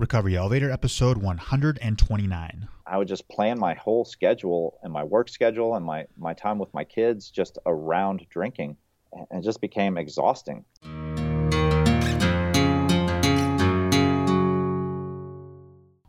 Recovery Elevator, episode 129. I would just plan my whole schedule and my work schedule and my, my time with my kids just around drinking. And it just became exhausting.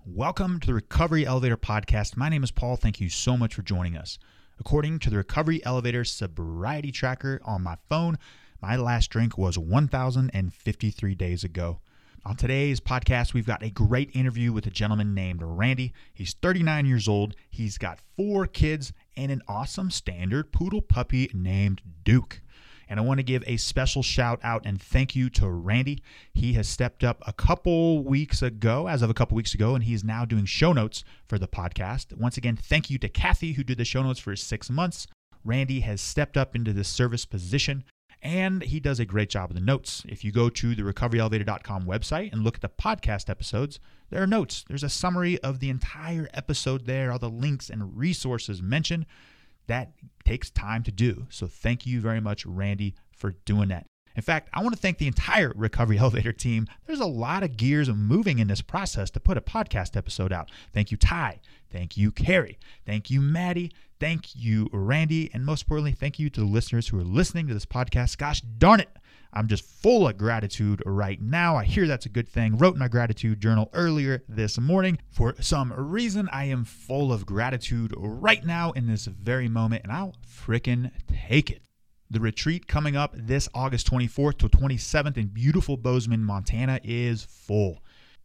Welcome to the Recovery Elevator podcast. My name is Paul. Thank you so much for joining us. According to the Recovery Elevator sobriety tracker on my phone, my last drink was 1,053 days ago. On today's podcast, we've got a great interview with a gentleman named Randy. He's 39 years old, he's got four kids, and an awesome standard poodle puppy named Duke. And I want to give a special shout out and thank you to Randy. He has stepped up a couple weeks ago, as of a couple weeks ago, and he's now doing show notes for the podcast. Once again, thank you to Kathy, who did the show notes for six months. Randy has stepped up into this service position and he does a great job of the notes. If you go to the recoveryelevator.com website and look at the podcast episodes, there are notes. There's a summary of the entire episode there, all the links and resources mentioned. That takes time to do. So thank you very much, Randy, for doing that. In fact, I want to thank the entire Recovery Elevator team. There's a lot of gears moving in this process to put a podcast episode out. Thank you, Ty. Thank you, Carrie. Thank you, Maddie. Thank you, Randy. And most importantly, thank you to the listeners who are listening to this podcast. Gosh darn it. I'm just full of gratitude right now. I hear that's a good thing. Wrote my gratitude journal earlier this morning. For some reason, I am full of gratitude right now in this very moment, and I'll fricking take it. The retreat coming up this August 24th to 27th in beautiful Bozeman, Montana is full.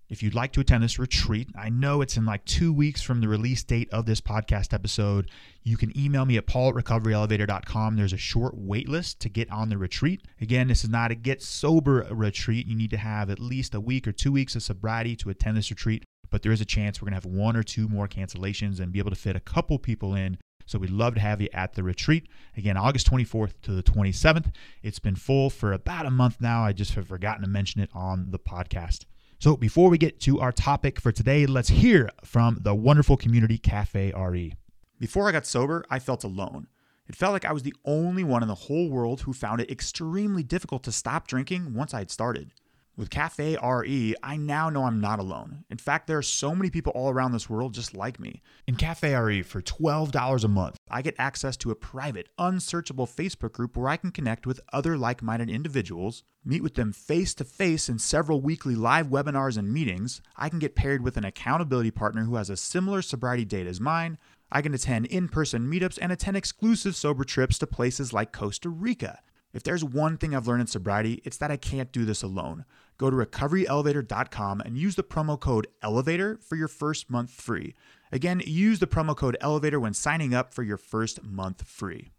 If you'd like to attend this retreat, I know it's in like two weeks from the release date of this podcast episode. You can email me at paul at recoveryelevator.com. There's a short wait list to get on the retreat. Again, this is not a get sober retreat. You need to have at least a week or two weeks of sobriety to attend this retreat, but there is a chance we're going to have one or two more cancellations and be able to fit a couple people in. So we'd love to have you at the retreat. Again, August 24th to the 27th. It's been full for about a month now. I just have forgotten to mention it on the podcast. So before we get to our topic for today, let's hear from the wonderful community Cafe RE. Before I got sober, I felt alone. It felt like I was the only one in the whole world who found it extremely difficult to stop drinking once I had started. With Cafe RE, I now know I'm not alone. In fact, there are so many people all around this world just like me. In Cafe RE, for $12 a month, I get access to a private, unsearchable Facebook group where I can connect with other like minded individuals, meet with them face to face in several weekly live webinars and meetings. I can get paired with an accountability partner who has a similar sobriety date as mine. I can attend in person meetups and attend exclusive sober trips to places like Costa Rica. If there's one thing I've learned in sobriety, it's that I can't do this alone go to recoveryelevator.com and use the promo code ELEVATOR for your first month free. Again, use the promo code ELEVATOR when signing up for your first month free.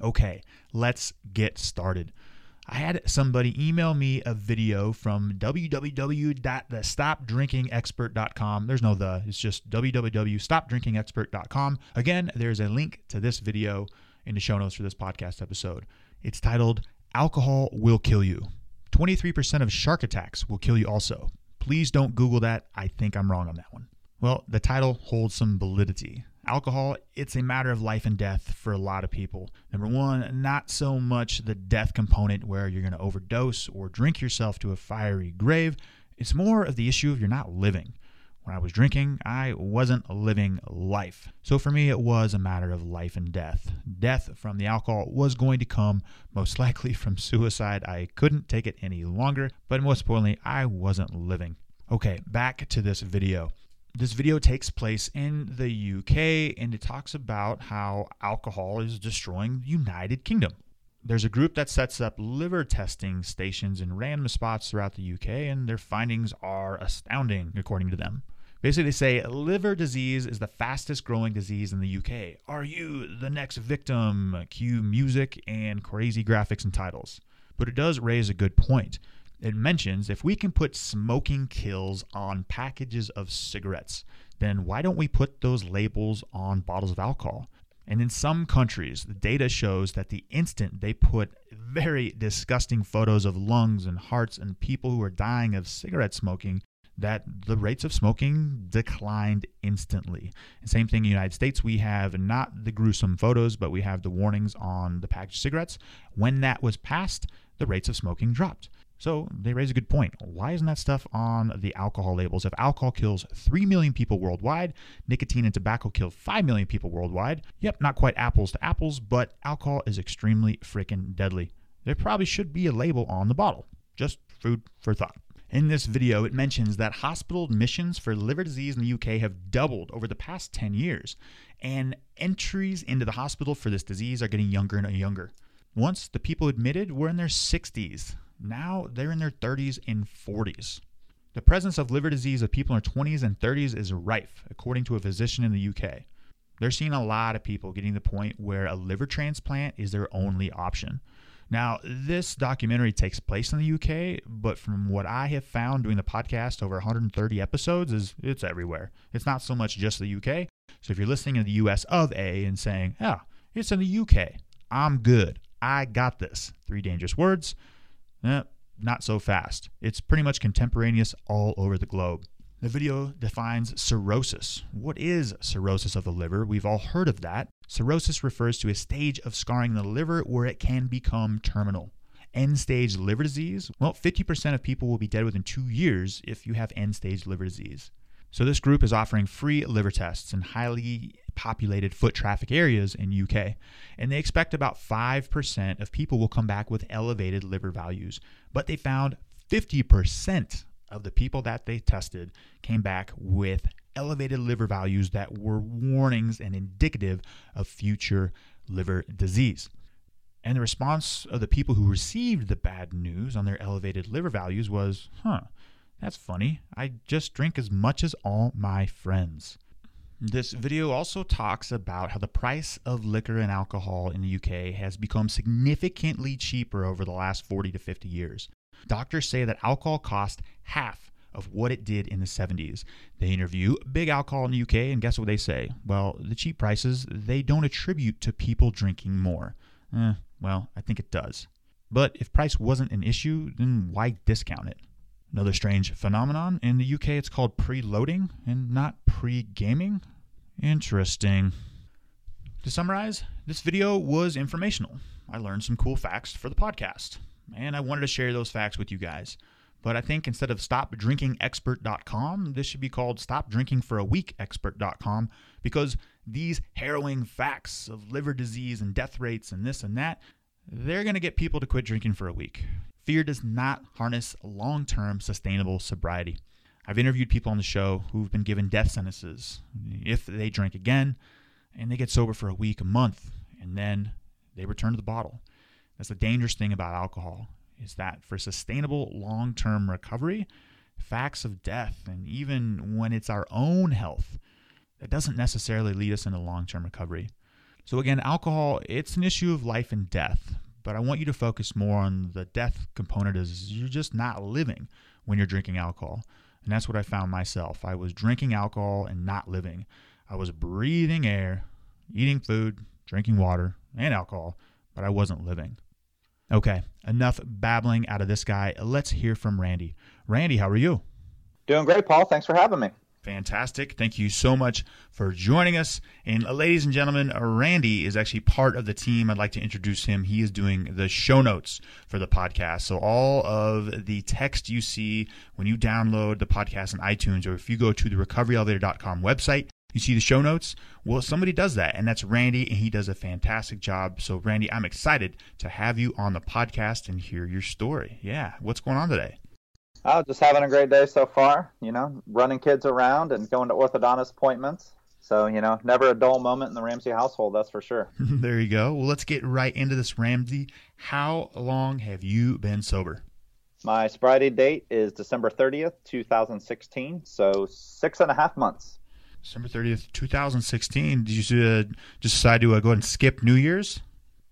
Okay, let's get started. I had somebody email me a video from www.thestopdrinkingexpert.com. There's no the, it's just www.stopdrinkingexpert.com. Again, there's a link to this video in the show notes for this podcast episode. It's titled Alcohol Will Kill You. 23% of shark attacks will kill you also. Please don't Google that. I think I'm wrong on that one. Well, the title holds some validity. Alcohol, it's a matter of life and death for a lot of people. Number one, not so much the death component where you're going to overdose or drink yourself to a fiery grave. It's more of the issue of you're not living. When I was drinking, I wasn't living life. So for me, it was a matter of life and death. Death from the alcohol was going to come, most likely from suicide. I couldn't take it any longer, but most importantly, I wasn't living. Okay, back to this video. This video takes place in the UK and it talks about how alcohol is destroying the United Kingdom there's a group that sets up liver testing stations in random spots throughout the UK, and their findings are astounding, according to them. Basically, they say liver disease is the fastest growing disease in the UK. Are you the next victim? Cue music and crazy graphics and titles. But it does raise a good point. It mentions if we can put smoking kills on packages of cigarettes, then why don't we put those labels on bottles of alcohol? And in some countries, the data shows that the instant they put very disgusting photos of lungs and hearts and people who are dying of cigarette smoking that the rates of smoking declined instantly. same thing in the United States, we have not the gruesome photos, but we have the warnings on the packaged cigarettes. When that was passed, the rates of smoking dropped. So they raise a good point. Why isn't that stuff on the alcohol labels? If alcohol kills 3 million people worldwide, nicotine and tobacco kill 5 million people worldwide. Yep, not quite apples to apples, but alcohol is extremely freaking deadly. There probably should be a label on the bottle. Just food for thought. In this video, it mentions that hospital admissions for liver disease in the UK have doubled over the past 10 years, and entries into the hospital for this disease are getting younger and younger. Once the people admitted were in their 60s, now they're in their 30s and 40s. The presence of liver disease of people in their 20s and 30s is rife, according to a physician in the UK. They're seeing a lot of people getting to the point where a liver transplant is their only option. Now, this documentary takes place in the UK, but from what I have found doing the podcast over 130 episodes is it's everywhere. It's not so much just the UK. So if you're listening in the US of A and saying, "Yeah, it's in the UK. I'm good. I got this." Three dangerous words. Eh, not so fast. It's pretty much contemporaneous all over the globe. The video defines cirrhosis. What is cirrhosis of the liver? We've all heard of that. Cirrhosis refers to a stage of scarring in the liver where it can become terminal. End stage liver disease? Well, 50% of people will be dead within two years if you have end stage liver disease. So, this group is offering free liver tests in highly populated foot traffic areas in UK, and they expect about 5% of people will come back with elevated liver values. But they found 50% of the people that they tested came back with elevated liver values that were warnings and indicative of future liver disease. And the response of the people who received the bad news on their elevated liver values was, huh, that's funny. I just drink as much as all my friends. This video also talks about how the price of liquor and alcohol in the UK has become significantly cheaper over the last 40 to 50 years. Doctors say that alcohol cost half of what it did in the 70s. They interview big alcohol in the UK, and guess what they say? Well, the cheap prices, they don't attribute to people drinking more. Eh, well, I think it does. But if price wasn't an issue, then why discount it? Another strange phenomenon. In the UK, it's called preloading and not pre gaming. Interesting. To summarize, this video was informational. I learned some cool facts for the podcast, and I wanted to share those facts with you guys. But I think instead of stopdrinkingexpert.com, this should be called stopdrinkingforaweekexpert.com because these harrowing facts of liver disease and death rates and this and that, they're going to get people to quit drinking for a week. Fear does not harness long term sustainable sobriety. I've interviewed people on the show who've been given death sentences if they drink again and they get sober for a week, a month, and then they return to the bottle. That's the dangerous thing about alcohol is that for sustainable long-term recovery, facts of death and even when it's our own health, that doesn't necessarily lead us into long-term recovery. So again, alcohol, it's an issue of life and death, but I want you to focus more on the death component is you're just not living when you're drinking alcohol. And that's what I found myself. I was drinking alcohol and not living. I was breathing air, eating food, drinking water, and alcohol, but I wasn't living. Okay, enough babbling out of this guy. Let's hear from Randy. Randy, how are you? Doing great, Paul. Thanks for having me. Fantastic. Thank you so much for joining us. And uh, ladies and gentlemen, Randy is actually part of the team. I'd like to introduce him. He is doing the show notes for the podcast. So all of the text you see when you download the podcast on iTunes or if you go to the recoveryelevator.com website, you see the show notes? Well, somebody does that, and that's Randy, and he does a fantastic job. So, Randy, I'm excited to have you on the podcast and hear your story. Yeah, what's going on today? Oh, just having a great day so far. You know, running kids around and going to orthodontist appointments. So, you know, never a dull moment in the Ramsey household, that's for sure. there you go. Well, let's get right into this, Ramsey. How long have you been sober? My sobriety date is December 30th, 2016. So, six and a half months. December 30th, 2016. Did you uh, just decide to uh, go ahead and skip New Year's?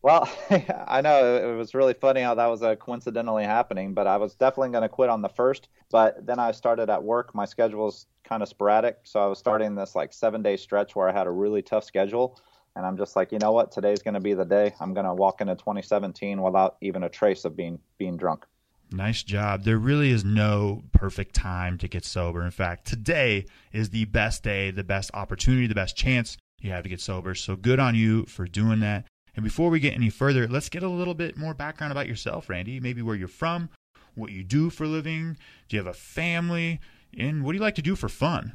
Well, I know it was really funny how that was uh, coincidentally happening, but I was definitely going to quit on the first. But then I started at work. My schedule was kind of sporadic, so I was starting this like seven day stretch where I had a really tough schedule. And I'm just like, you know what? Today's going to be the day. I'm going to walk into 2017 without even a trace of being being drunk. Nice job. There really is no perfect time to get sober. In fact, today is the best day, the best opportunity, the best chance you have to get sober. So good on you for doing that. And before we get any further, let's get a little bit more background about yourself, Randy. Maybe where you're from, what you do for a living? Do you have a family? And what do you like to do for fun?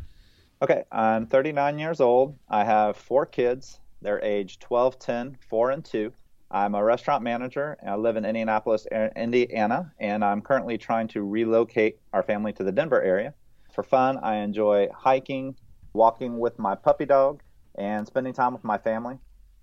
Okay, I'm 39 years old. I have four kids. They're age 12, 10, 4, and 2. I'm a restaurant manager. I live in Indianapolis, Indiana, and I'm currently trying to relocate our family to the Denver area. For fun, I enjoy hiking, walking with my puppy dog, and spending time with my family.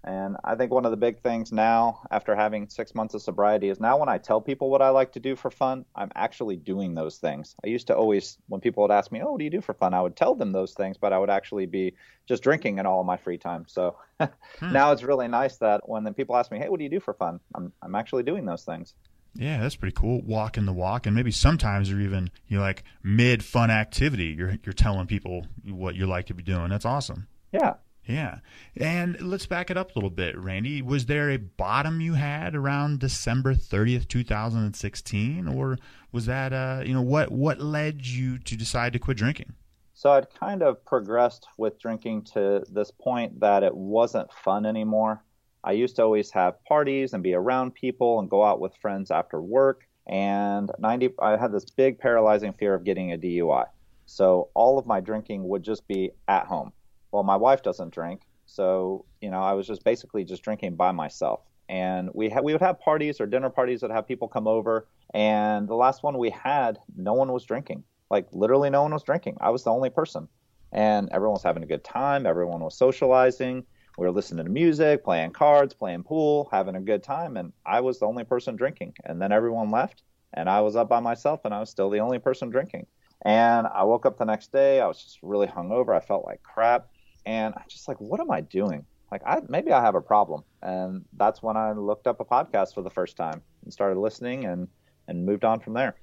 And I think one of the big things now, after having six months of sobriety, is now when I tell people what I like to do for fun, I'm actually doing those things. I used to always, when people would ask me, Oh, what do you do for fun? I would tell them those things, but I would actually be just drinking in all of my free time. So hmm. now it's really nice that when the people ask me, Hey, what do you do for fun? I'm, I'm actually doing those things. Yeah, that's pretty cool. Walking the walk, and maybe sometimes you're even you know, like mid fun activity. You're you're telling people what you like to be doing. That's awesome. Yeah, yeah. And let's back it up a little bit, Randy. Was there a bottom you had around December 30th, 2016 or was that uh, you know, what what led you to decide to quit drinking? So I'd kind of progressed with drinking to this point that it wasn't fun anymore. I used to always have parties and be around people and go out with friends after work and 90 I had this big paralyzing fear of getting a DUI. So all of my drinking would just be at home well, my wife doesn't drink, so you know, I was just basically just drinking by myself. And we had we would have parties or dinner parties that have people come over. And the last one we had, no one was drinking. Like literally, no one was drinking. I was the only person, and everyone was having a good time. Everyone was socializing. We were listening to music, playing cards, playing pool, having a good time, and I was the only person drinking. And then everyone left, and I was up by myself, and I was still the only person drinking. And I woke up the next day. I was just really hungover. I felt like crap and I'm just like, what am I doing? Like, I, maybe I have a problem. And that's when I looked up a podcast for the first time and started listening and, and moved on from there.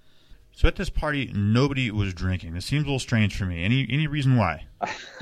So at this party, nobody was drinking. It seems a little strange for me. Any any reason why?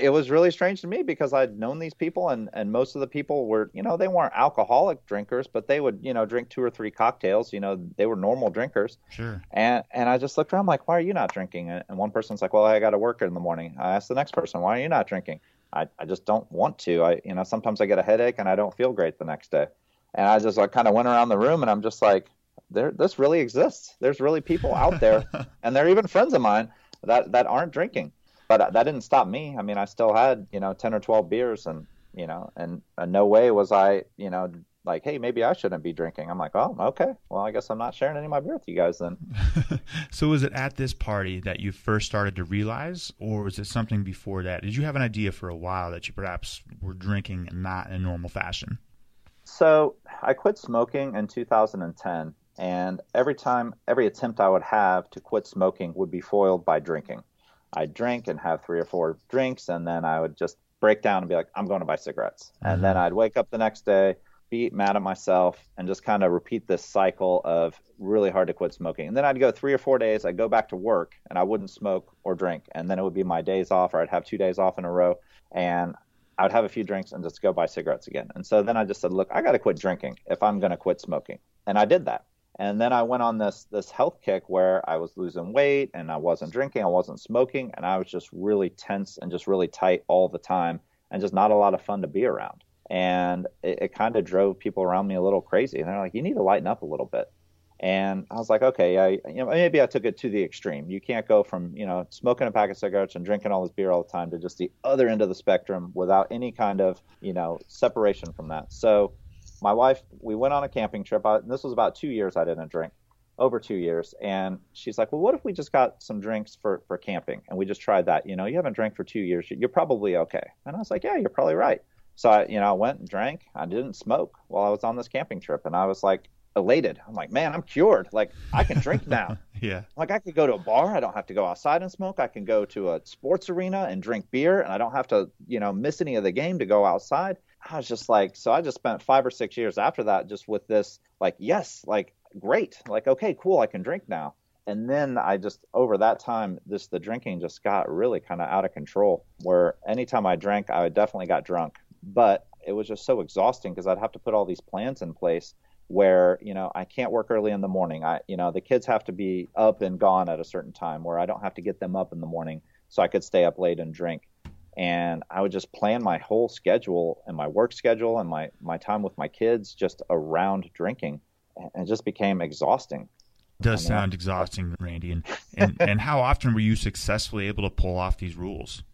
it was really strange to me because I'd known these people, and and most of the people were, you know, they weren't alcoholic drinkers, but they would, you know, drink two or three cocktails. You know, they were normal drinkers. Sure. And and I just looked around, like, why are you not drinking? And one person's like, well, I got to work in the morning. I asked the next person, why are you not drinking? I I just don't want to. I you know sometimes I get a headache and I don't feel great the next day. And I just like kind of went around the room, and I'm just like there this really exists. There's really people out there, and they're even friends of mine that that aren't drinking. But uh, that didn't stop me. I mean, I still had you know ten or twelve beers, and you know, and, and no way was I you know like, hey, maybe I shouldn't be drinking. I'm like, oh, okay. Well, I guess I'm not sharing any of my beer with you guys then. so, was it at this party that you first started to realize, or was it something before that? Did you have an idea for a while that you perhaps were drinking not in a normal fashion? So, I quit smoking in 2010, and every time, every attempt I would have to quit smoking would be foiled by drinking. I'd drink and have three or four drinks, and then I would just break down and be like, I'm going to buy cigarettes. Mm-hmm. And then I'd wake up the next day, be mad at myself, and just kind of repeat this cycle of really hard to quit smoking. And then I'd go three or four days, I'd go back to work, and I wouldn't smoke or drink. And then it would be my days off, or I'd have two days off in a row. And I would have a few drinks and just go buy cigarettes again. And so then I just said, look, I got to quit drinking if I'm going to quit smoking. And I did that. And then I went on this this health kick where I was losing weight and I wasn't drinking, I wasn't smoking, and I was just really tense and just really tight all the time and just not a lot of fun to be around. And it, it kind of drove people around me a little crazy. And they're like, "You need to lighten up a little bit." And I was like, "Okay, I you know maybe I took it to the extreme. You can't go from you know smoking a pack of cigarettes and drinking all this beer all the time to just the other end of the spectrum without any kind of you know separation from that." So my wife, we went on a camping trip. I, this was about two years I didn't drink, over two years. And she's like, well, what if we just got some drinks for, for camping and we just tried that? You know, you haven't drank for two years. You're probably okay. And I was like, yeah, you're probably right. So I, you know, I went and drank. I didn't smoke while I was on this camping trip. And I was like, elated. I'm like, man, I'm cured. Like I can drink now. yeah. Like I could go to a bar. I don't have to go outside and smoke. I can go to a sports arena and drink beer, and I don't have to, you know, miss any of the game to go outside. I was just like, so I just spent five or six years after that just with this, like, yes, like, great, like, okay, cool, I can drink now. And then I just over that time, this the drinking just got really kind of out of control. Where anytime I drank, I definitely got drunk, but it was just so exhausting because I'd have to put all these plans in place where you know I can't work early in the morning. I you know the kids have to be up and gone at a certain time where I don't have to get them up in the morning so I could stay up late and drink and I would just plan my whole schedule and my work schedule and my my time with my kids just around drinking, and it just became exhausting. does sound exhausting, Randy. And, and, and how often were you successfully able to pull off these rules?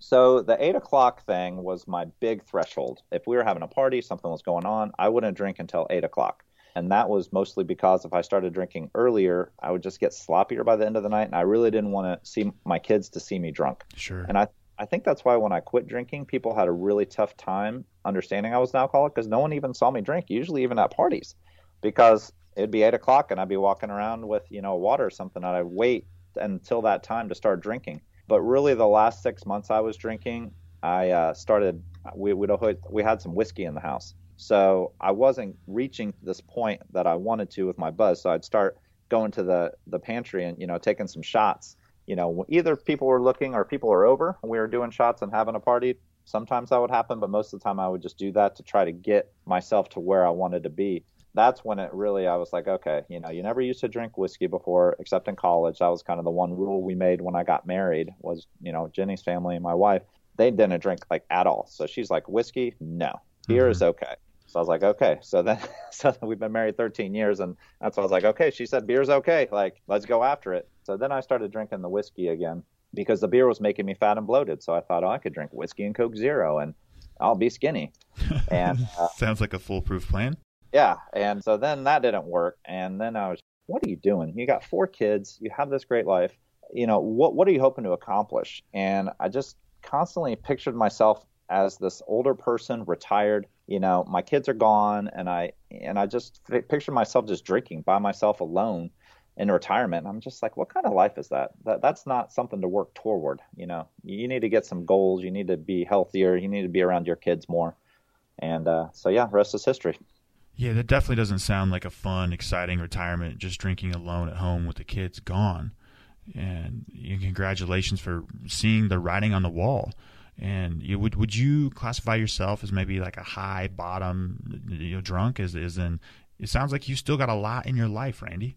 So the eight o'clock thing was my big threshold. If we were having a party, something was going on, I wouldn't drink until eight o'clock. And that was mostly because if I started drinking earlier, I would just get sloppier by the end of the night, and I really didn't want to see my kids to see me drunk. Sure. And I I think that's why when I quit drinking, people had a really tough time understanding I was an alcoholic because no one even saw me drink, usually even at parties, because it'd be eight o'clock and I'd be walking around with you know water or something, and I'd wait until that time to start drinking. But really, the last six months I was drinking, I uh, started. We we we had some whiskey in the house, so I wasn't reaching this point that I wanted to with my buzz. So I'd start going to the the pantry and you know taking some shots. You know, either people were looking or people were over. We were doing shots and having a party. Sometimes that would happen, but most of the time I would just do that to try to get myself to where I wanted to be that's when it really I was like, okay, you know, you never used to drink whiskey before, except in college. That was kind of the one rule we made when I got married was, you know, Jenny's family and my wife, they didn't drink like at all. So she's like, whiskey, no, beer mm-hmm. is okay. So I was like, okay. So then, so we've been married 13 years, and that's why I was like, okay. She said beer's okay. Like, let's go after it. So then I started drinking the whiskey again because the beer was making me fat and bloated. So I thought, oh, I could drink whiskey and Coke Zero, and I'll be skinny. And uh, sounds like a foolproof plan. Yeah. And so then that didn't work. And then I was, what are you doing? You got four kids, you have this great life. You know, what what are you hoping to accomplish? And I just constantly pictured myself as this older person, retired. You know, my kids are gone, and I and I just pictured myself just drinking by myself alone in retirement. I'm just like, what kind of life is that? That that's not something to work toward. You know, you need to get some goals. You need to be healthier. You need to be around your kids more. And uh, so, yeah, rest is history. Yeah, that definitely doesn't sound like a fun, exciting retirement. Just drinking alone at home with the kids gone. And congratulations for seeing the writing on the wall. And you, would would you classify yourself as maybe like a high bottom, you know, drunk? As is in, it sounds like you still got a lot in your life, Randy.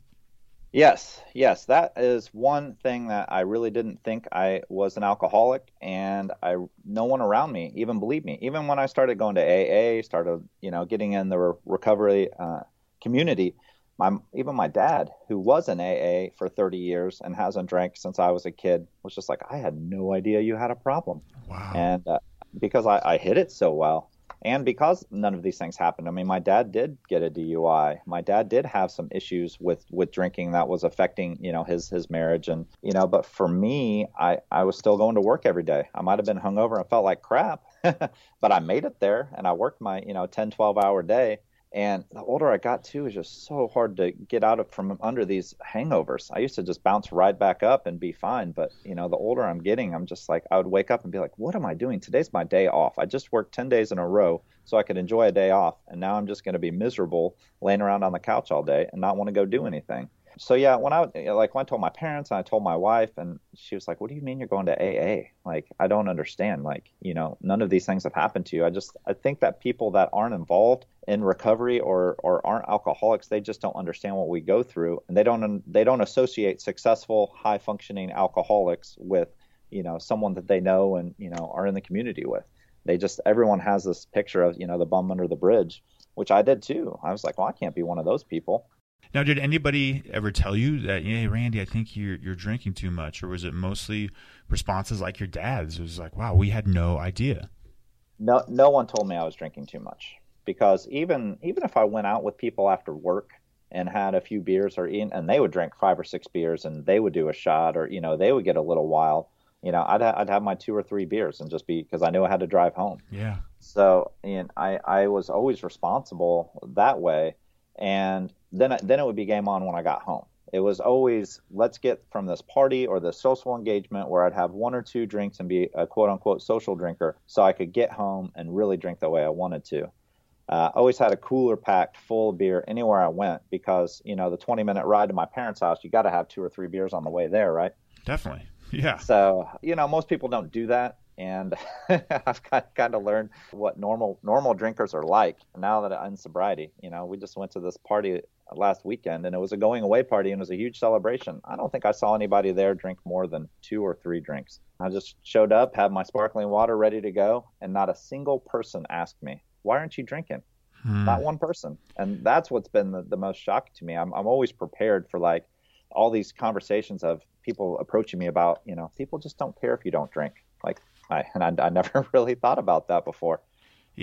Yes, yes, that is one thing that I really didn't think I was an alcoholic, and I no one around me even believed me. Even when I started going to AA, started you know getting in the recovery uh, community, my even my dad, who was in AA for 30 years and hasn't drank since I was a kid, was just like, I had no idea you had a problem. Wow. And uh, because I, I hid it so well, and because none of these things happened i mean my dad did get a dui my dad did have some issues with with drinking that was affecting you know his his marriage. And you know but for me i i was still going to work every day. I might have been hungover and felt like crap but i made it there and i worked my you know 10 12 hour day and the older I got too, it was just so hard to get out of from under these hangovers. I used to just bounce right back up and be fine. But you know, the older I'm getting, I'm just like I would wake up and be like, "What am I doing? Today's my day off. I just worked ten days in a row so I could enjoy a day off, and now I'm just going to be miserable laying around on the couch all day and not want to go do anything." So yeah, when I like when I told my parents and I told my wife, and she was like, "What do you mean you're going to AA? Like, I don't understand. Like, you know, none of these things have happened to you. I just I think that people that aren't involved in recovery or or aren't alcoholics, they just don't understand what we go through, and they don't they don't associate successful, high functioning alcoholics with you know someone that they know and you know are in the community with. They just everyone has this picture of you know the bum under the bridge, which I did too. I was like, well, I can't be one of those people. Now, did anybody ever tell you that, hey, Randy, I think you're you're drinking too much, or was it mostly responses like your dad's? It was like, wow, we had no idea. No, no one told me I was drinking too much because even even if I went out with people after work and had a few beers or and they would drink five or six beers and they would do a shot or you know they would get a little wild. You know, I'd ha- I'd have my two or three beers and just be because I knew I had to drive home. Yeah. So and I I was always responsible that way and then then it would be game on when I got home. It was always let's get from this party or the social engagement where I'd have one or two drinks and be a quote unquote social drinker, so I could get home and really drink the way I wanted to. Uh, always had a cooler packed full of beer anywhere I went because you know the 20 minute ride to my parents' house, you got to have two or three beers on the way there, right? Definitely, yeah. So you know most people don't do that, and I've kind of learned what normal normal drinkers are like now that I'm in sobriety. You know, we just went to this party last weekend, and it was a going away party, and it was a huge celebration. I don't think I saw anybody there drink more than two or three drinks. I just showed up, had my sparkling water ready to go, and not a single person asked me, "Why aren't you drinking?" Hmm. Not one person, and that's what's been the, the most shocking to me. I'm I'm always prepared for like all these conversations of people approaching me about, you know, people just don't care if you don't drink. Like, I, and I, I never really thought about that before.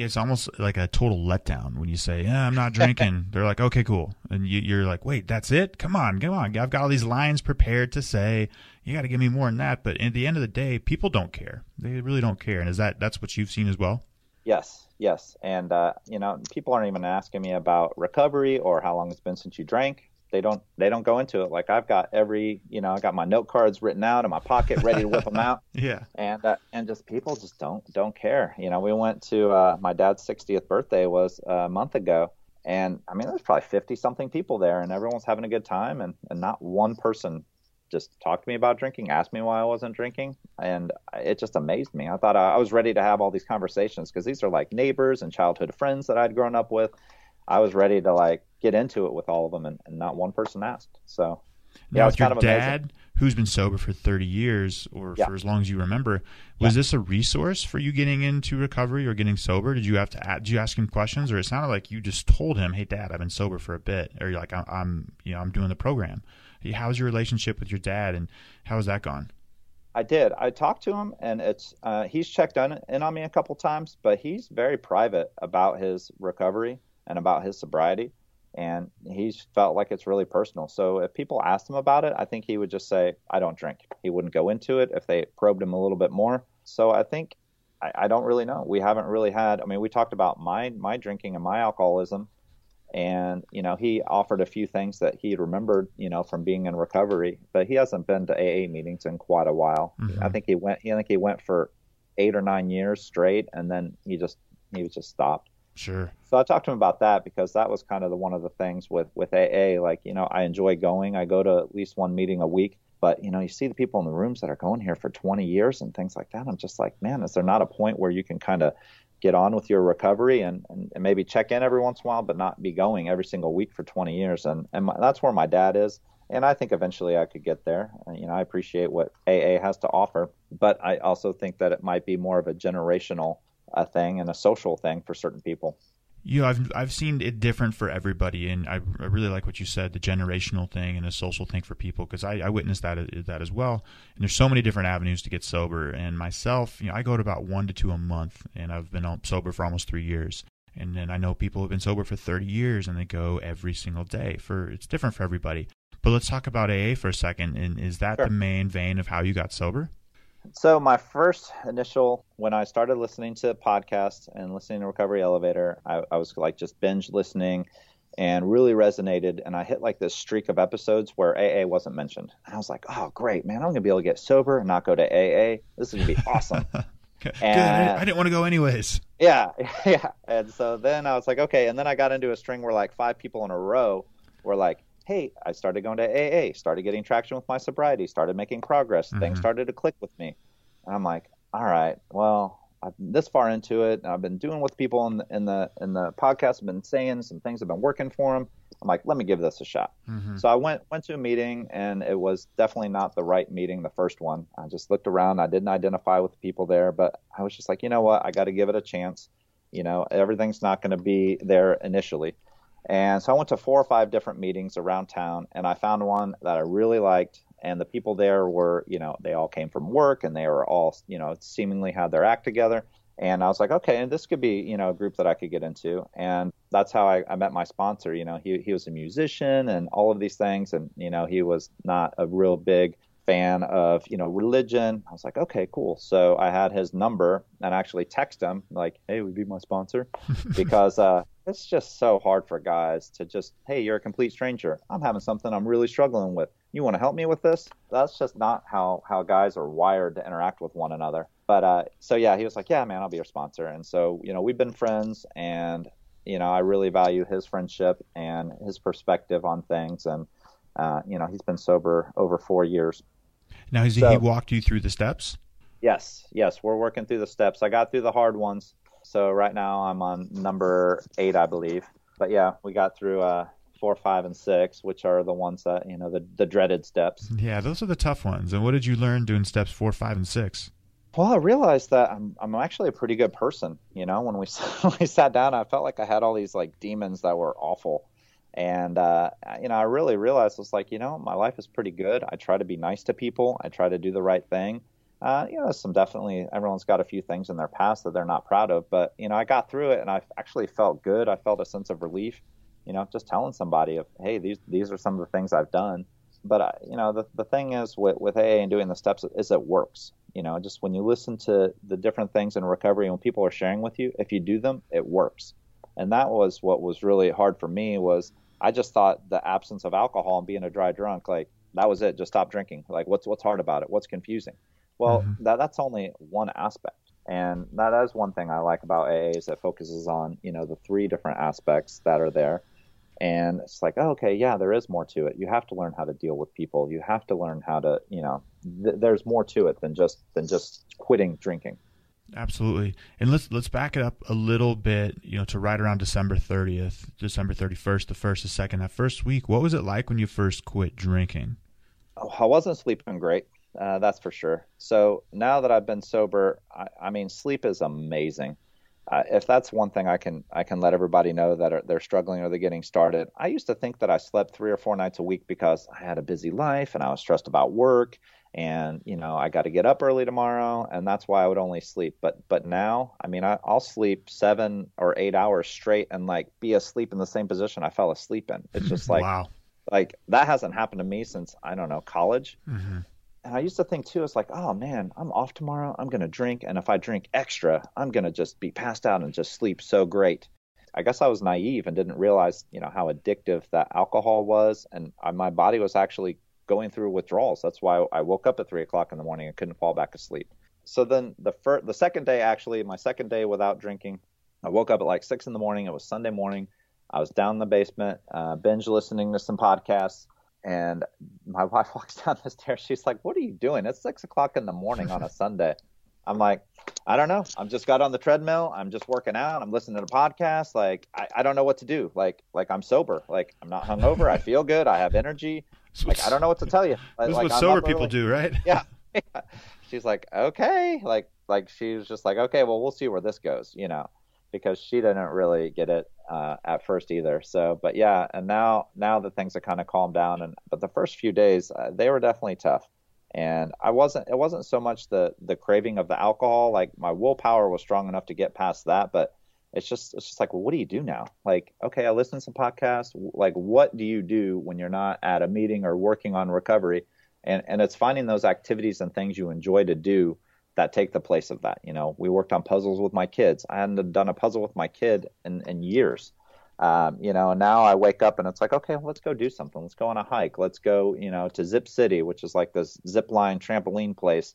It's almost like a total letdown when you say, "Yeah, I'm not drinking." They're like, "Okay, cool," and you, are like, "Wait, that's it? Come on, come on! I've got all these lines prepared to say. You got to give me more than that." But at the end of the day, people don't care. They really don't care. And is that that's what you've seen as well? Yes, yes, and uh, you know, people aren't even asking me about recovery or how long it's been since you drank they don't they don't go into it like I've got every you know I got my note cards written out in my pocket ready to whip them out. Yeah. And uh, and just people just don't don't care. You know, we went to uh, my dad's 60th birthday was a month ago, and I mean there's probably 50 something people there, and everyone's having a good time, and and not one person just talked to me about drinking, asked me why I wasn't drinking, and it just amazed me. I thought I, I was ready to have all these conversations because these are like neighbors and childhood friends that I'd grown up with. I was ready to like get into it with all of them, and, and not one person asked. So, yeah, now, it's your kind of dad, amazing. who's been sober for 30 years or yeah. for as long as you remember, was yeah. this a resource for you getting into recovery or getting sober? Did you have to add, did you ask him questions, or it sounded like you just told him, "Hey, Dad, I've been sober for a bit," or you're like, "I'm, I'm you know, I'm doing the program." How's your relationship with your dad, and how has that gone? I did. I talked to him, and it's uh, he's checked in, in on me a couple times, but he's very private about his recovery and about his sobriety and he's felt like it's really personal. So if people asked him about it, I think he would just say, "I don't drink." He wouldn't go into it if they probed him a little bit more. So I think I, I don't really know. We haven't really had. I mean, we talked about my my drinking and my alcoholism, and you know, he offered a few things that he remembered, you know, from being in recovery, but he hasn't been to AA meetings in quite a while. Mm-hmm. I think he went. I think he went for eight or nine years straight, and then he just he was just stopped. Sure. So I talked to him about that because that was kind of the, one of the things with with AA. Like you know, I enjoy going. I go to at least one meeting a week. But you know, you see the people in the rooms that are going here for 20 years and things like that. I'm just like, man, is there not a point where you can kind of get on with your recovery and, and, and, maybe check in every once in a while, but not be going every single week for 20 years? And and my, that's where my dad is. And I think eventually I could get there. Uh, you know, I appreciate what AA has to offer, but I also think that it might be more of a generational a thing and a social thing for certain people. You know, I've I've seen it different for everybody, and I, I really like what you said, the generational thing and the social thing for people, because I, I witnessed that uh, that as well. And there's so many different avenues to get sober. And myself, you know, I go to about one to two a month, and I've been sober for almost three years. And then I know people who've been sober for 30 years, and they go every single day. For it's different for everybody. But let's talk about AA for a second. And is that sure. the main vein of how you got sober? So my first initial when I started listening to podcasts and listening to Recovery Elevator, I, I, was like just binge listening and really resonated. And I hit like this streak of episodes where AA wasn't mentioned. And I was like, oh great, man, I'm gonna be able to get sober and not go to AA. This is gonna be awesome. Good. And, I didn't want to go anyways. Yeah, yeah. And so then I was like, okay. And then I got into a string where like five people in a row were like, hey, I started going to AA, started getting traction with my sobriety, started making progress. Mm-hmm. Things started to click with me. And I'm like, all right, well, I'm this far into it. I've been doing with people in the, in the in the podcast. I've been saying some things have been working for them. I'm like, let me give this a shot. Mm-hmm. So I went went to a meeting, and it was definitely not the right meeting. The first one, I just looked around. I didn't identify with the people there, but I was just like, you know what? I got to give it a chance. You know, everything's not going to be there initially. And so I went to four or five different meetings around town, and I found one that I really liked. And the people there were, you know, they all came from work, and they were all, you know, seemingly had their act together. And I was like, okay, and this could be, you know, a group that I could get into. And that's how I, I met my sponsor. You know, he he was a musician and all of these things, and you know, he was not a real big fan of you know religion. I was like, okay, cool. So I had his number and actually text him like, hey, would you be my sponsor? because uh, it's just so hard for guys to just, hey, you're a complete stranger. I'm having something I'm really struggling with. You want to help me with this? That's just not how how guys are wired to interact with one another. But uh, so yeah, he was like, yeah, man, I'll be your sponsor. And so you know, we've been friends, and you know, I really value his friendship and his perspective on things. And uh, you know, he's been sober over four years. Now, has so, he walked you through the steps? Yes, yes, we're working through the steps. I got through the hard ones. So right now I'm on number eight, I believe. But yeah, we got through uh, four, five, and six, which are the ones that you know the the dreaded steps. Yeah, those are the tough ones. And what did you learn doing steps four, five, and six? Well, I realized that I'm I'm actually a pretty good person. You know, when we when we sat down, I felt like I had all these like demons that were awful, And uh, you know, I really realized it's like, you know, my life is pretty good. I try to be nice to people. I try to do the right thing. Uh, you know, some definitely everyone's got a few things in their past that they're not proud of, but you know, I got through it and I actually felt good. I felt a sense of relief. You know, just telling somebody of, hey, these these are some of the things I've done. But uh, you know, the the thing is with with AA and doing the steps is it works. You know, just when you listen to the different things in recovery, when people are sharing with you, if you do them, it works. And that was what was really hard for me was I just thought the absence of alcohol and being a dry drunk, like that was it. Just stop drinking. Like what's what's hard about it? What's confusing? Well, mm-hmm. that that's only one aspect. And that is one thing I like about AA is it focuses on, you know, the three different aspects that are there. And it's like, oh, okay, yeah, there is more to it. You have to learn how to deal with people. You have to learn how to, you know, th- there's more to it than just than just quitting drinking. Absolutely. And let's let's back it up a little bit, you know, to right around December 30th, December 31st, the first, the second, that first week. What was it like when you first quit drinking? Oh, I wasn't sleeping great. Uh, that's for sure. So now that I've been sober, I, I mean, sleep is amazing. Uh, if that's one thing I can I can let everybody know that are, they're struggling or they're getting started. I used to think that I slept three or four nights a week because I had a busy life and I was stressed about work and you know I got to get up early tomorrow and that's why I would only sleep. But but now I mean I, I'll sleep seven or eight hours straight and like be asleep in the same position I fell asleep in. It's just like wow. like that hasn't happened to me since I don't know college. Mm-hmm and I used to think too, it's like, oh man, I'm off tomorrow. I'm going to drink. And if I drink extra, I'm going to just be passed out and just sleep so great. I guess I was naive and didn't realize, you know, how addictive that alcohol was. And I, my body was actually going through withdrawals. That's why I woke up at three o'clock in the morning and couldn't fall back asleep. So then the first, the second day, actually, my second day without drinking, I woke up at like six in the morning. It was Sunday morning. I was down in the basement, uh, binge listening to some podcasts and my wife walks down the stairs. She's like, "What are you doing? It's six o'clock in the morning on a Sunday." I'm like, I don't know. I'm just got on the treadmill. I'm just working out. I'm listening to podcasts. Like, I, I don't know what to do. Like, like I'm sober. Like, I'm not hungover. I feel good. I have energy. Like, I don't know what to tell you. This like, is what sober people do, right? Yeah. She's like, okay. Like, like she was just like, okay, well, we'll see where this goes. You know because she didn't really get it uh, at first either. So, but yeah, and now now that things have kind of calmed down, and but the first few days uh, they were definitely tough. And I wasn't. It wasn't so much the the craving of the alcohol. Like my willpower was strong enough to get past that, but it's just it's just like, well, what do you do now? Like, okay, I listen to some podcasts. Like, what do you do when you're not at a meeting or working on recovery? And and it's finding those activities and things you enjoy to do that take the place of that. You know, we worked on puzzles with my kids. I hadn't done a puzzle with my kid in, in years. Um, you know, and now I wake up and it's like, okay, let's go do something. Let's go on a hike. Let's go, you know, to Zip City, which is like this zip line trampoline place.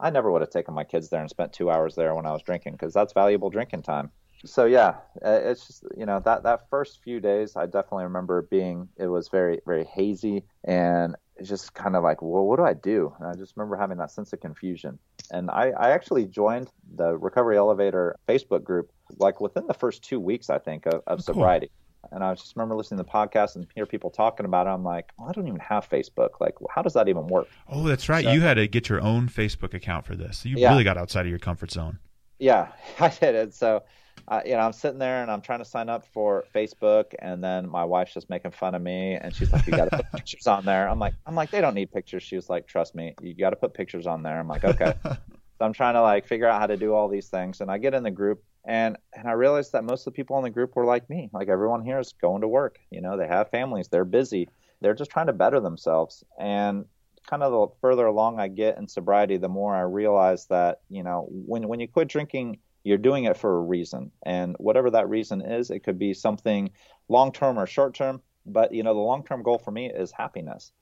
I never would have taken my kids there and spent two hours there when I was drinking because that's valuable drinking time. So yeah, uh, it's just you know that that first few days, I definitely remember being it was very very hazy and just kind of like, well, what do I do? And I just remember having that sense of confusion. And I, I actually joined the Recovery Elevator Facebook group like within the first two weeks, I think, of, of sobriety. And I just remember listening to the podcast and hear people talking about it. I'm like, well, I don't even have Facebook. Like, how does that even work? Oh, that's right. So, you had to get your own Facebook account for this. You yeah. really got outside of your comfort zone. Yeah, I did. And so uh, you know, I'm sitting there and I'm trying to sign up for Facebook, and then my wife's just making fun of me, and she's like, "You got to put pictures on there." I'm like, "I'm like, they don't need pictures." She was like, "Trust me, you got to put pictures on there." I'm like, "Okay." so I'm trying to like figure out how to do all these things, and I get in the group, and and I realized that most of the people in the group were like me. Like everyone here is going to work. You know, they have families, they're busy, they're just trying to better themselves, and kind of the further along I get in sobriety, the more I realize that you know when when you quit drinking you're doing it for a reason. And whatever that reason is, it could be something long term or short term. But, you know, the long term goal for me is happiness.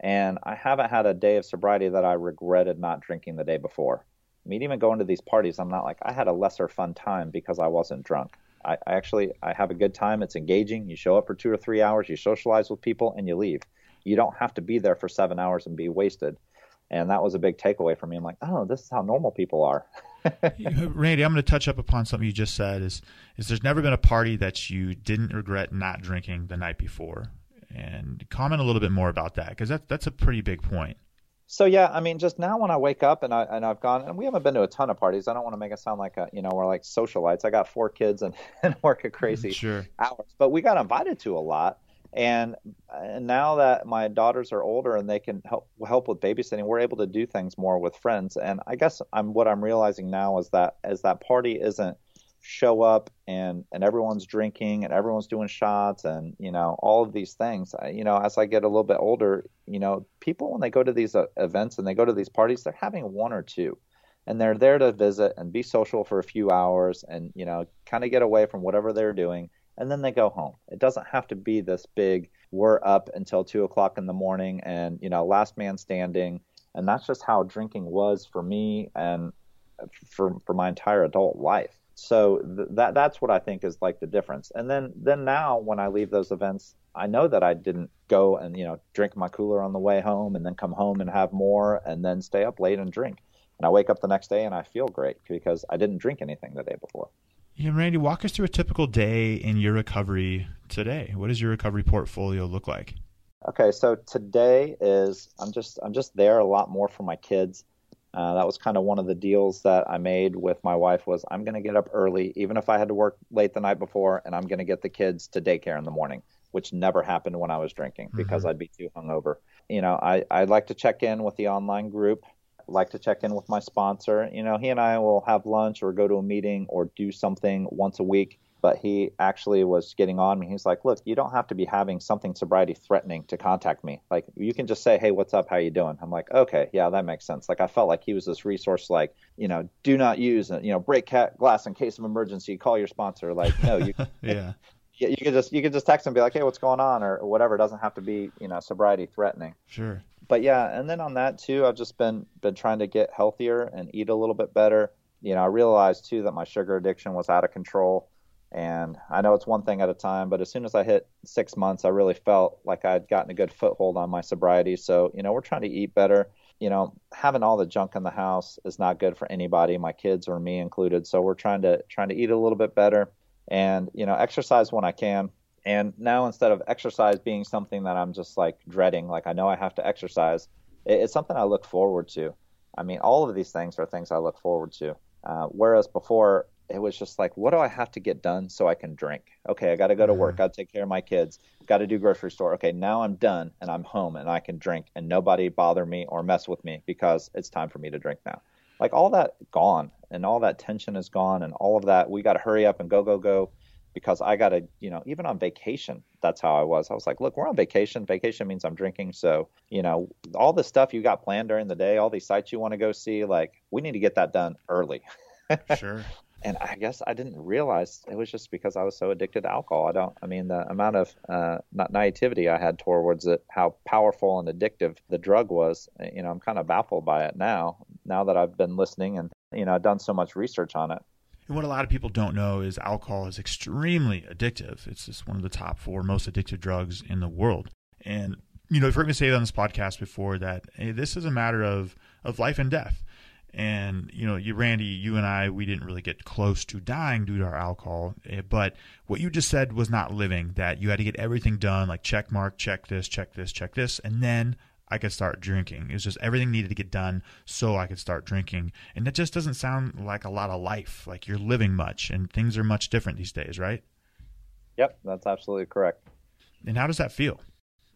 And I haven't had a day of sobriety that I regretted not drinking the day before. I mean, even going to these parties, I'm not like, I had a lesser fun time because I wasn't drunk. I, I actually I have a good time. It's engaging. You show up for two or three hours, you socialize with people, and you leave. You don't have to be there for seven hours and be wasted. And that was a big takeaway for me. I'm like, oh, this is how normal people are. Randy, I'm going to touch up upon something you just said. Is is there's never been a party that you didn't regret not drinking the night before, and comment a little bit more about that because that that's a pretty big point. So yeah, I mean, just now when I wake up and I and I've gone and we haven't been to a ton of parties. I don't want to make it sound like a you know we're like socialites. I got four kids and, and work a crazy sure. hours, but we got invited to a lot. And, now that my daughters are older and they can help help with babysitting, we're able to do things more with friends. And I guess I'm what I'm realizing now is that as that party isn't show up and and everyone's drinking and everyone's doing shots and you know all of these things I, you know as i get a little bit older you know people when they go to these uh, events and they go to these parties they're having one or two and they're there to visit and be social for a few hours and you know kind of get away from whatever they're doing and then they go home it doesn't have to be this big we're up until two o'clock in the morning and you know last man standing and that's just how drinking was for me and for for my entire adult life so th- that that's what I think is like the difference. And then then now when I leave those events, I know that I didn't go and you know drink my cooler on the way home and then come home and have more and then stay up late and drink. And I wake up the next day and I feel great because I didn't drink anything the day before. Yeah, Randy, walk us through a typical day in your recovery today. What does your recovery portfolio look like? Okay, so today is I'm just I'm just there a lot more for my kids. Uh, that was kind of one of the deals that I made with my wife was I'm going to get up early, even if I had to work late the night before, and I'm going to get the kids to daycare in the morning, which never happened when I was drinking because mm-hmm. I'd be too hungover. You know, I, I like to check in with the online group, like to check in with my sponsor. You know, he and I will have lunch or go to a meeting or do something once a week but he actually was getting on me. He's like, "Look, you don't have to be having something sobriety threatening to contact me. Like, you can just say, "Hey, what's up? How you doing?" I'm like, "Okay, yeah, that makes sense." Like, I felt like he was this resource, like, you know, do not use, you know, break glass in case of emergency. Call your sponsor. Like, no, you, yeah. You can just you can just text and be like, "Hey, what's going on?" or whatever. It doesn't have to be, you know, sobriety threatening. Sure. But yeah, and then on that too, I've just been been trying to get healthier and eat a little bit better. You know, I realized too that my sugar addiction was out of control and I know it's one thing at a time, but as soon as I hit six months, I really felt like I'd gotten a good foothold on my sobriety. So, you know, we're trying to eat better. You know, having all the junk in the house is not good for anybody, my kids or me included. So we're trying to trying to eat a little bit better and, you know, exercise when I can. And now instead of exercise being something that I'm just like dreading, like I know I have to exercise, it's something I look forward to. I mean, all of these things are things I look forward to. Uh, whereas before, it was just like, what do I have to get done so I can drink? Okay, I got to go to work. Got to take care of my kids. Got to do grocery store. Okay, now I'm done and I'm home and I can drink and nobody bother me or mess with me because it's time for me to drink now. Like all that gone and all that tension is gone and all of that. We got to hurry up and go, go, go because I got to, you know, even on vacation, that's how I was. I was like, look, we're on vacation. Vacation means I'm drinking. So, you know, all the stuff you got planned during the day, all these sites you want to go see, like, we need to get that done early. sure and I guess I didn't realize it was just because I was so addicted to alcohol. I don't. I mean, the amount of uh, naivety I had towards it, how powerful and addictive the drug was. You know, I'm kind of baffled by it now. Now that I've been listening and you know, I've done so much research on it. And what a lot of people don't know is alcohol is extremely addictive. It's just one of the top four most addictive drugs in the world. And you know, you've heard me say on this podcast before that hey, this is a matter of of life and death and you know you randy you and i we didn't really get close to dying due to our alcohol eh, but what you just said was not living that you had to get everything done like check mark check this check this check this and then i could start drinking it was just everything needed to get done so i could start drinking and that just doesn't sound like a lot of life like you're living much and things are much different these days right yep that's absolutely correct and how does that feel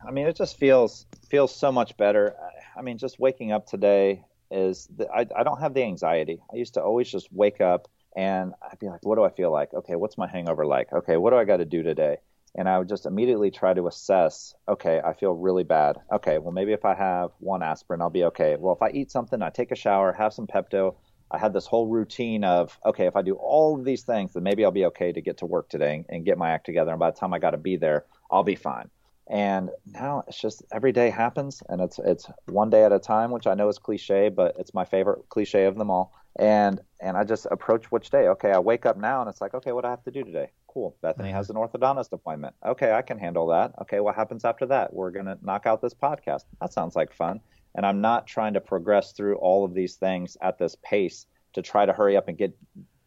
i mean it just feels feels so much better i mean just waking up today is that I, I don't have the anxiety. I used to always just wake up and I'd be like, what do I feel like? Okay, what's my hangover like? Okay, what do I got to do today? And I would just immediately try to assess, okay, I feel really bad. Okay, well, maybe if I have one aspirin, I'll be okay. Well, if I eat something, I take a shower, have some Pepto, I had this whole routine of, okay, if I do all of these things, then maybe I'll be okay to get to work today and get my act together. And by the time I got to be there, I'll be fine. And now it's just every day happens, and it's it's one day at a time, which I know is cliche, but it's my favorite cliche of them all. And and I just approach which day. Okay, I wake up now, and it's like, okay, what do I have to do today? Cool. Bethany has an orthodontist appointment. Okay, I can handle that. Okay, what happens after that? We're gonna knock out this podcast. That sounds like fun. And I'm not trying to progress through all of these things at this pace to try to hurry up and get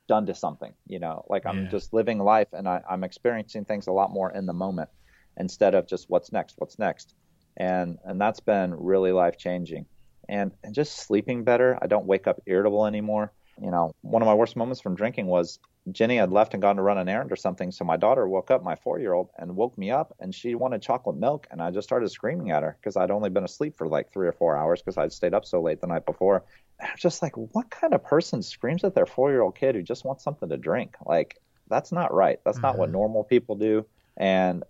done to something. You know, like I'm yeah. just living life, and I, I'm experiencing things a lot more in the moment instead of just what's next, what's next. And and that's been really life changing. And and just sleeping better. I don't wake up irritable anymore. You know, one of my worst moments from drinking was Jenny had left and gone to run an errand or something. So my daughter woke up, my four year old, and woke me up, and she wanted chocolate milk. And I just started screaming at her because I'd only been asleep for like three or four hours because I'd stayed up so late the night before. And I'm just like, what kind of person screams at their four year old kid who just wants something to drink? Like, that's not right. That's mm-hmm. not what mm-hmm. normal people do. And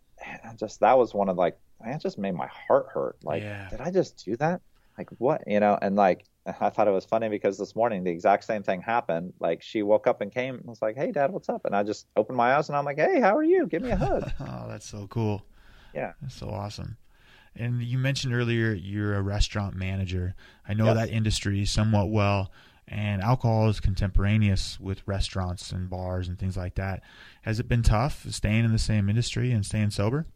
just that was one of like, man, it just made my heart hurt. Like, yeah. did I just do that? Like, what? You know, and like, I thought it was funny because this morning the exact same thing happened. Like she woke up and came and was like, "Hey, Dad, what's up?" And I just opened my eyes and I'm like, "Hey, how are you? Give me a hug." oh, that's so cool. Yeah, that's so awesome. And you mentioned earlier you're a restaurant manager. I know yes. that industry somewhat well, and alcohol is contemporaneous with restaurants and bars and things like that. Has it been tough staying in the same industry and staying sober?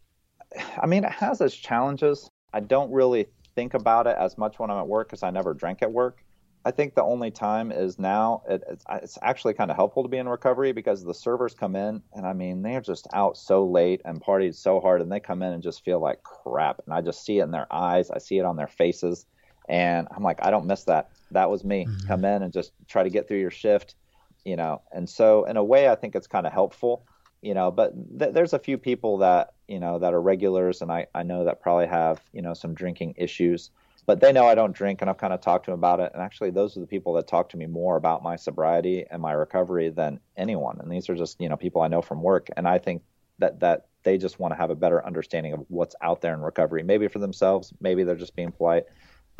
I mean, it has its challenges. I don't really think about it as much when I'm at work because I never drank at work. I think the only time is now. It, it's, it's, actually kind of helpful to be in recovery because the servers come in and I mean they're just out so late and partied so hard and they come in and just feel like crap and I just see it in their eyes. I see it on their faces and I'm like I don't miss that. That was me. Mm-hmm. Come in and just try to get through your shift, you know. And so in a way I think it's kind of helpful you know but th- there's a few people that you know that are regulars and I, I know that probably have you know some drinking issues but they know i don't drink and i've kind of talked to them about it and actually those are the people that talk to me more about my sobriety and my recovery than anyone and these are just you know people i know from work and i think that that they just want to have a better understanding of what's out there in recovery maybe for themselves maybe they're just being polite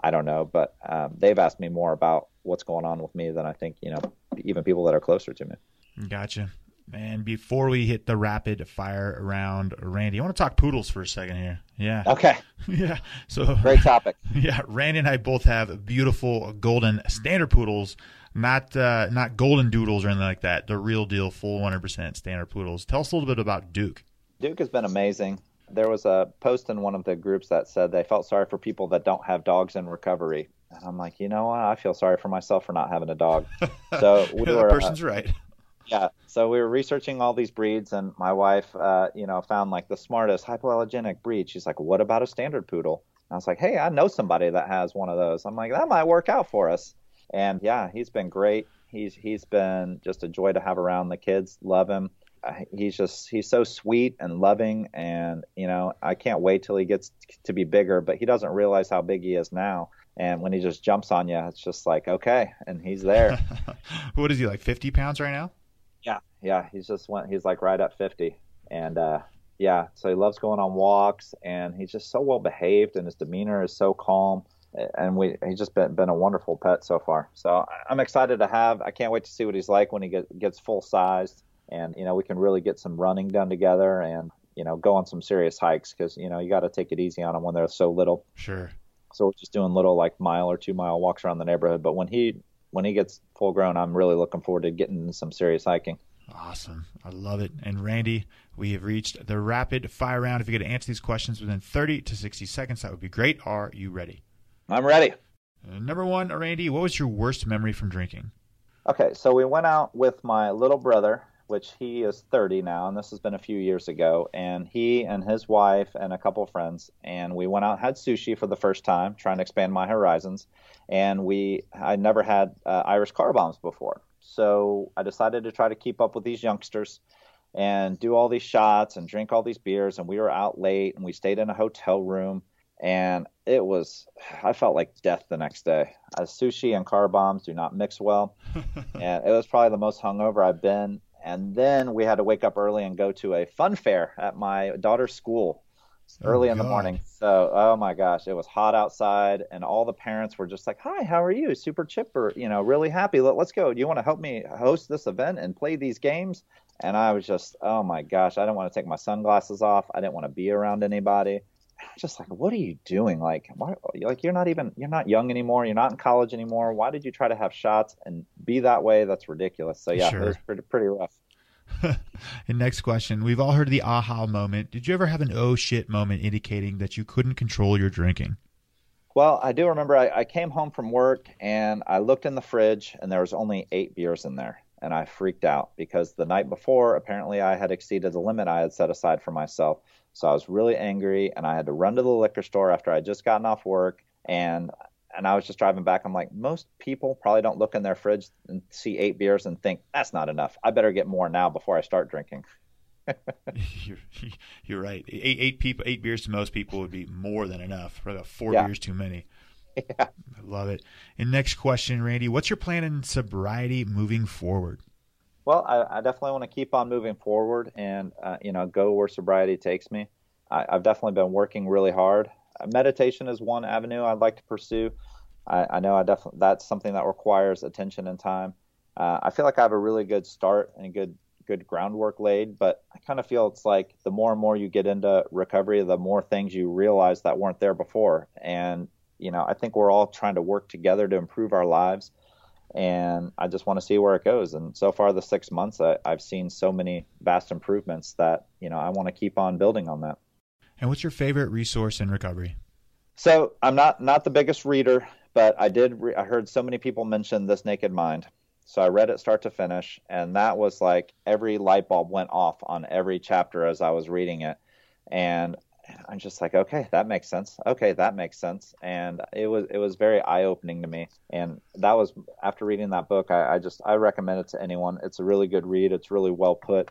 i don't know but um, they've asked me more about what's going on with me than i think you know even people that are closer to me. Gotcha and before we hit the rapid fire around, Randy, I want to talk poodles for a second here. Yeah. Okay. yeah. So great topic. Yeah, Randy and I both have beautiful golden standard poodles, not uh, not golden doodles or anything like that. The real deal, full 100% standard poodles. Tell us a little bit about Duke. Duke has been amazing. There was a post in one of the groups that said they felt sorry for people that don't have dogs in recovery. And I'm like, you know what? I feel sorry for myself for not having a dog. So we yeah, were. person's uh, right yeah. So we were researching all these breeds, and my wife, uh, you know, found like the smartest hypoallergenic breed. She's like, "What about a standard poodle?" And I was like, "Hey, I know somebody that has one of those." I'm like, "That might work out for us." And yeah, he's been great. He's he's been just a joy to have around. The kids love him. Uh, he's just he's so sweet and loving, and you know, I can't wait till he gets to be bigger. But he doesn't realize how big he is now. And when he just jumps on you, it's just like okay, and he's there. what is he like? Fifty pounds right now? Yeah, yeah. He's just went. He's like right at fifty, and uh, yeah. So he loves going on walks, and he's just so well behaved, and his demeanor is so calm. And we he's just been been a wonderful pet so far. So I'm excited to have. I can't wait to see what he's like when he get, gets full sized, and you know we can really get some running done together, and you know go on some serious hikes because you know you got to take it easy on them when they're so little. Sure. So we're just doing little like mile or two mile walks around the neighborhood. But when he when he gets full grown, I'm really looking forward to getting some serious hiking. Awesome. I love it. And Randy, we have reached the rapid fire round. If you could answer these questions within 30 to 60 seconds, that would be great. Are you ready? I'm ready. Uh, number one, Randy, what was your worst memory from drinking? Okay, so we went out with my little brother, which he is 30 now, and this has been a few years ago. And he and his wife and a couple of friends, and we went out had sushi for the first time, trying to expand my horizons and we I never had uh, Irish car bombs before. So I decided to try to keep up with these youngsters and do all these shots and drink all these beers. And we were out late and we stayed in a hotel room. And it was, I felt like death the next day. Uh, sushi and car bombs do not mix well. and it was probably the most hungover I've been. And then we had to wake up early and go to a fun fair at my daughter's school oh, early oh, in the morning. So, oh my gosh, it was hot outside, and all the parents were just like, "Hi, how are you? Super chipper, you know, really happy. Let, us go. Do you want to help me host this event and play these games?" And I was just, oh my gosh, I didn't want to take my sunglasses off. I didn't want to be around anybody. Just like, what are you doing? Like, why, like you're not even, you're not young anymore. You're not in college anymore. Why did you try to have shots and be that way? That's ridiculous. So yeah, sure. it was pretty, pretty rough. and next question. We've all heard the aha moment. Did you ever have an oh shit moment indicating that you couldn't control your drinking? Well, I do remember I, I, came home from work and I looked in the fridge and there was only eight beers in there. And I freaked out because the night before, apparently, I had exceeded the limit I had set aside for myself. So I was really angry and I had to run to the liquor store after I had just gotten off work. And and I was just driving back. I'm like, most people probably don't look in their fridge and see eight beers and think that's not enough. I better get more now before I start drinking. you're, you're right. Eight, eight people, eight beers to most people would be more than enough. Probably four Yeah. beers too many. Yeah. I love it. And next question, Randy, what's your plan in sobriety moving forward? Well, I, I definitely want to keep on moving forward and uh, you know go where sobriety takes me. I, I've definitely been working really hard. Uh, meditation is one avenue I'd like to pursue. I, I know I definitely that's something that requires attention and time. Uh, I feel like I have a really good start and good good groundwork laid, but I kind of feel it's like the more and more you get into recovery, the more things you realize that weren't there before. And you know, I think we're all trying to work together to improve our lives and I just want to see where it goes. And so far, the six months, I, I've seen so many vast improvements that you know I want to keep on building on that. And what's your favorite resource in recovery? So I'm not not the biggest reader, but I did. Re- I heard so many people mention this Naked Mind, so I read it start to finish, and that was like every light bulb went off on every chapter as I was reading it, and I'm just like, okay, that makes sense. Okay, that makes sense. And it was it was very eye opening to me. And that was after reading that book, I, I just I recommend it to anyone. It's a really good read. It's really well put.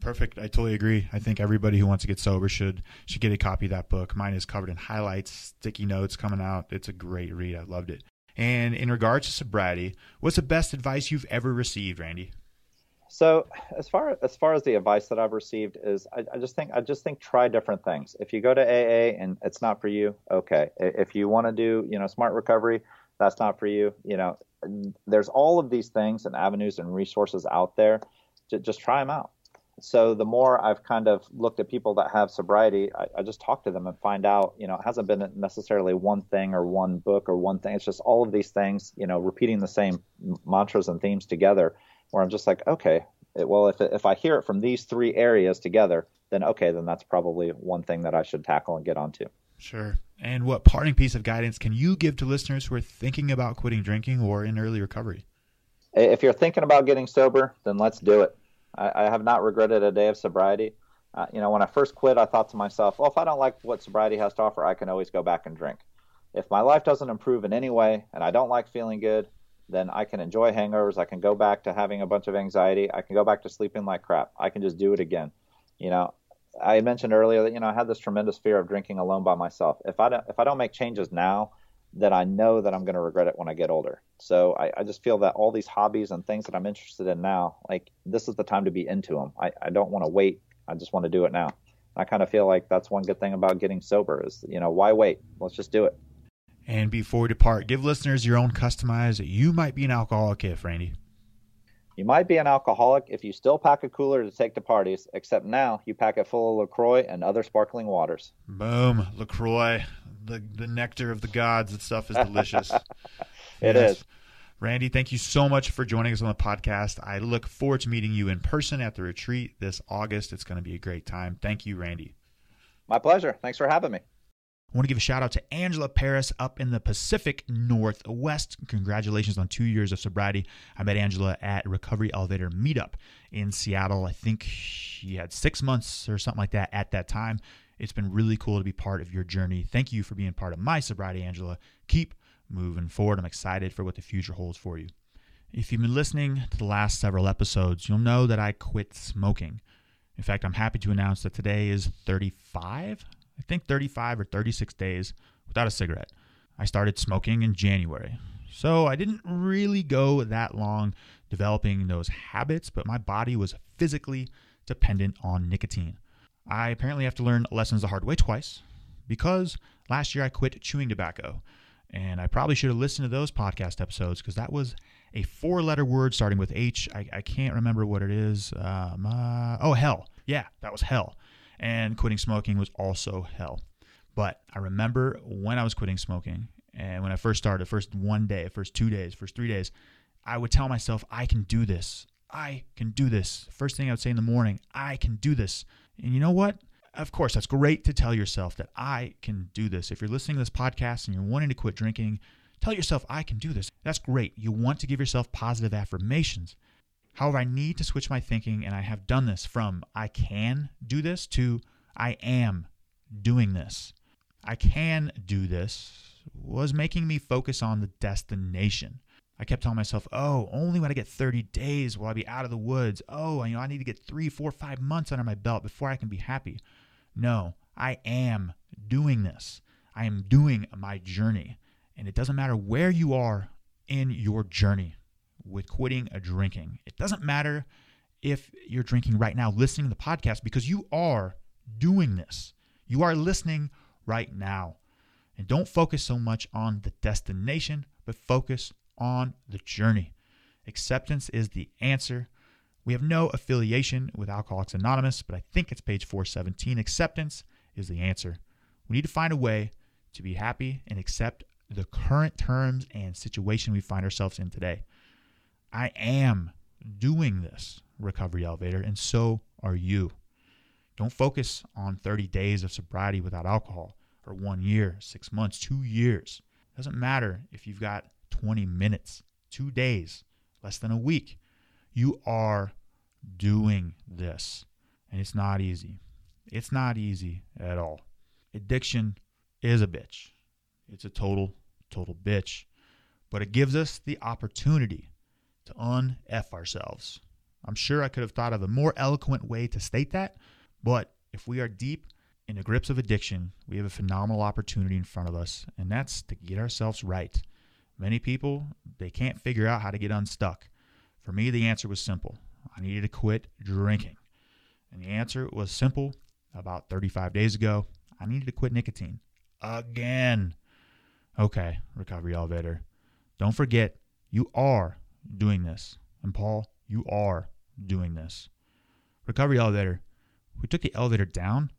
Perfect. I totally agree. I think everybody who wants to get sober should should get a copy of that book. Mine is covered in highlights, sticky notes coming out. It's a great read. I loved it. And in regards to sobriety, what's the best advice you've ever received, Randy? So as far as far as the advice that I've received is, I, I, just think I just think try different things. If you go to AA and it's not for you, okay. If you want to do you know smart recovery, that's not for you. You know, there's all of these things and avenues and resources out there. Just, just try them out. So the more I've kind of looked at people that have sobriety, I, I just talk to them and find out. You know, it hasn't been necessarily one thing or one book or one thing. It's just all of these things. You know, repeating the same mantras and themes together where I'm just like, okay, it, well, if if I hear it from these three areas together, then okay, then that's probably one thing that I should tackle and get onto. Sure. And what parting piece of guidance can you give to listeners who are thinking about quitting drinking or in early recovery? If you're thinking about getting sober, then let's do it. I, I have not regretted a day of sobriety. Uh, you know, when I first quit, I thought to myself, well, if I don't like what sobriety has to offer, I can always go back and drink. If my life doesn't improve in any way and I don't like feeling good, then I can enjoy hangovers. I can go back to having a bunch of anxiety. I can go back to sleeping like crap. I can just do it again. You know, I mentioned earlier that you know I had this tremendous fear of drinking alone by myself. If I don't if I don't make changes now, then I know that I'm going to regret it when I get older. So I, I just feel that all these hobbies and things that I'm interested in now, like this is the time to be into them. I, I don't want to wait. I just want to do it now. I kind of feel like that's one good thing about getting sober is you know why wait? Let's just do it. And before we depart, give listeners your own customized You Might Be an Alcoholic gift, Randy. You might be an alcoholic if you still pack a cooler to take to parties, except now you pack it full of LaCroix and other sparkling waters. Boom. LaCroix, the, the nectar of the gods. That stuff is delicious. It is. Randy, thank you so much for joining us on the podcast. I look forward to meeting you in person at the retreat this August. It's going to be a great time. Thank you, Randy. My pleasure. Thanks for having me. I want to give a shout out to Angela Paris up in the Pacific Northwest. Congratulations on two years of sobriety. I met Angela at Recovery Elevator Meetup in Seattle. I think she had six months or something like that at that time. It's been really cool to be part of your journey. Thank you for being part of my sobriety, Angela. Keep moving forward. I'm excited for what the future holds for you. If you've been listening to the last several episodes, you'll know that I quit smoking. In fact, I'm happy to announce that today is 35, I think 35 or 36 days without a cigarette. I started smoking in January. So I didn't really go that long developing those habits, but my body was physically dependent on nicotine. I apparently have to learn lessons the hard way twice because last year I quit chewing tobacco. And I probably should have listened to those podcast episodes because that was a four letter word starting with H. I, I can't remember what it is. Um, uh, oh, hell. Yeah, that was hell. And quitting smoking was also hell. But I remember when I was quitting smoking and when I first started, first one day, first two days, first three days, I would tell myself, I can do this. I can do this. First thing I would say in the morning, I can do this. And you know what? Of course, that's great to tell yourself that I can do this. If you're listening to this podcast and you're wanting to quit drinking, tell yourself, I can do this. That's great. You want to give yourself positive affirmations. However, I need to switch my thinking, and I have done this from I can do this to I am doing this. I can do this was making me focus on the destination. I kept telling myself, oh, only when I get 30 days will I be out of the woods. Oh, you know, I need to get three, four, five months under my belt before I can be happy. No, I am doing this. I am doing my journey. And it doesn't matter where you are in your journey with quitting a drinking. It doesn't matter if you're drinking right now, listening to the podcast, because you are doing this. You are listening right now. And don't focus so much on the destination, but focus on the journey. Acceptance is the answer. We have no affiliation with Alcoholics Anonymous, but I think it's page 417. Acceptance is the answer. We need to find a way to be happy and accept the current terms and situation we find ourselves in today. I am doing this recovery elevator, and so are you. Don't focus on 30 days of sobriety without alcohol, or one year, six months, two years. It doesn't matter if you've got 20 minutes, two days, less than a week. You are doing this, and it's not easy. It's not easy at all. Addiction is a bitch. It's a total, total bitch. But it gives us the opportunity to un-F ourselves. I'm sure I could have thought of a more eloquent way to state that, but if we are deep in the grips of addiction, we have a phenomenal opportunity in front of us, and that's to get ourselves right. Many people, they can't figure out how to get unstuck. For me, the answer was simple. I needed to quit drinking. And the answer was simple about 35 days ago. I needed to quit nicotine again. Okay, recovery elevator. Don't forget, you are doing this. And Paul, you are doing this. Recovery elevator. We took the elevator down.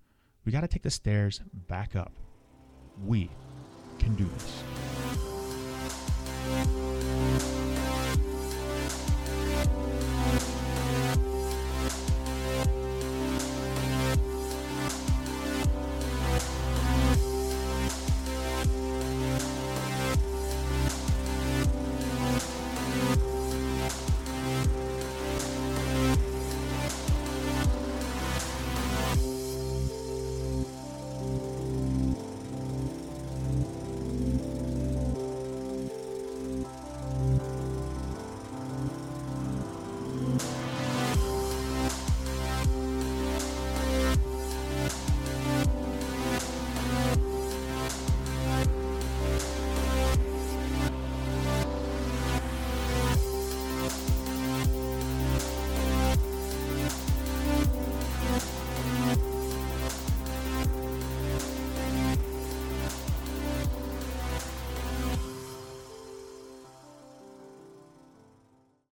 We got to take the stairs back up. We can do this.